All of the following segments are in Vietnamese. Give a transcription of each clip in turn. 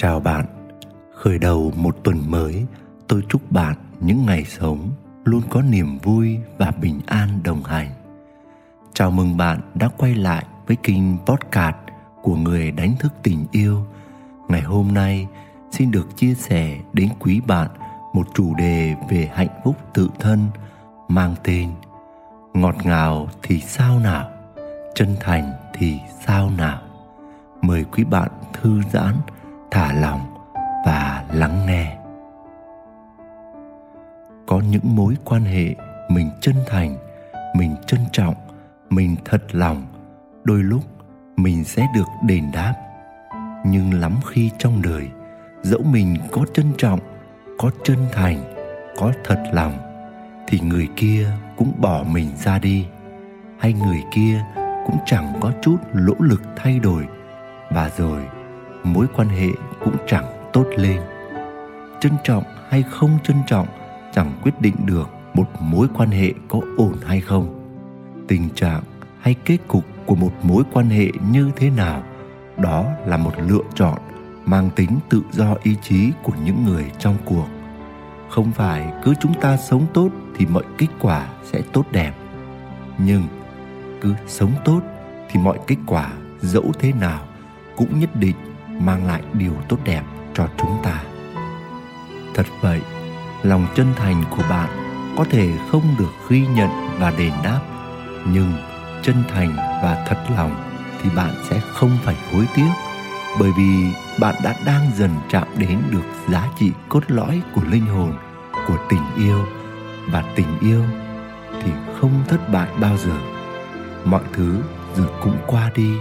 Chào bạn, khởi đầu một tuần mới, tôi chúc bạn những ngày sống luôn có niềm vui và bình an đồng hành. Chào mừng bạn đã quay lại với kênh podcast của người đánh thức tình yêu. Ngày hôm nay xin được chia sẻ đến quý bạn một chủ đề về hạnh phúc tự thân mang tên Ngọt ngào thì sao nào, chân thành thì sao nào. Mời quý bạn thư giãn thả lòng và lắng nghe. Có những mối quan hệ mình chân thành, mình trân trọng, mình thật lòng, đôi lúc mình sẽ được đền đáp. Nhưng lắm khi trong đời, dẫu mình có trân trọng, có chân thành, có thật lòng, thì người kia cũng bỏ mình ra đi. Hay người kia cũng chẳng có chút nỗ lực thay đổi. Và rồi mối quan hệ cũng chẳng tốt lên. Trân trọng hay không trân trọng chẳng quyết định được một mối quan hệ có ổn hay không. Tình trạng hay kết cục của một mối quan hệ như thế nào, đó là một lựa chọn mang tính tự do ý chí của những người trong cuộc. Không phải cứ chúng ta sống tốt thì mọi kết quả sẽ tốt đẹp, nhưng cứ sống tốt thì mọi kết quả dẫu thế nào cũng nhất định mang lại điều tốt đẹp cho chúng ta. Thật vậy, lòng chân thành của bạn có thể không được ghi nhận và đền đáp, nhưng chân thành và thật lòng thì bạn sẽ không phải hối tiếc, bởi vì bạn đã đang dần chạm đến được giá trị cốt lõi của linh hồn, của tình yêu. Và tình yêu thì không thất bại bao giờ. Mọi thứ rồi cũng qua đi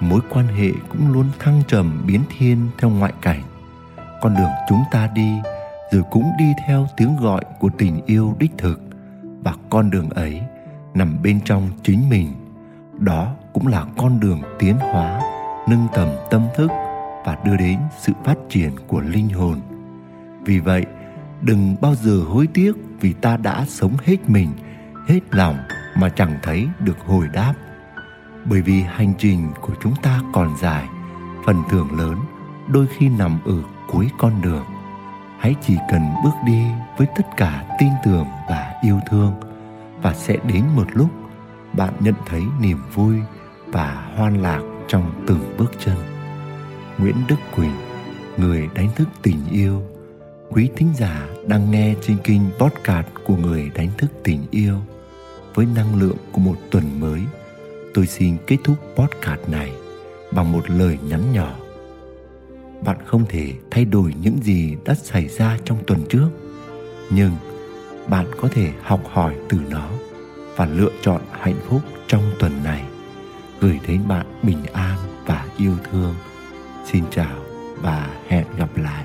mối quan hệ cũng luôn thăng trầm, biến thiên theo ngoại cảnh. Con đường chúng ta đi, rồi cũng đi theo tiếng gọi của tình yêu đích thực. Và con đường ấy nằm bên trong chính mình. Đó cũng là con đường tiến hóa, nâng tầm tâm thức và đưa đến sự phát triển của linh hồn. Vì vậy, đừng bao giờ hối tiếc vì ta đã sống hết mình, hết lòng mà chẳng thấy được hồi đáp bởi vì hành trình của chúng ta còn dài, phần thưởng lớn đôi khi nằm ở cuối con đường. Hãy chỉ cần bước đi với tất cả tin tưởng và yêu thương và sẽ đến một lúc bạn nhận thấy niềm vui và hoan lạc trong từng bước chân. Nguyễn đức quỳnh, người đánh thức tình yêu. Quý thính giả đang nghe trên kênh podcast của người đánh thức tình yêu. Với năng lượng của một tuần mới tôi xin kết thúc podcast này bằng một lời nhắn nhỏ. Bạn không thể thay đổi những gì đã xảy ra trong tuần trước, nhưng bạn có thể học hỏi từ nó và lựa chọn hạnh phúc trong tuần này. Gửi đến bạn bình an và yêu thương. Xin chào và hẹn gặp lại.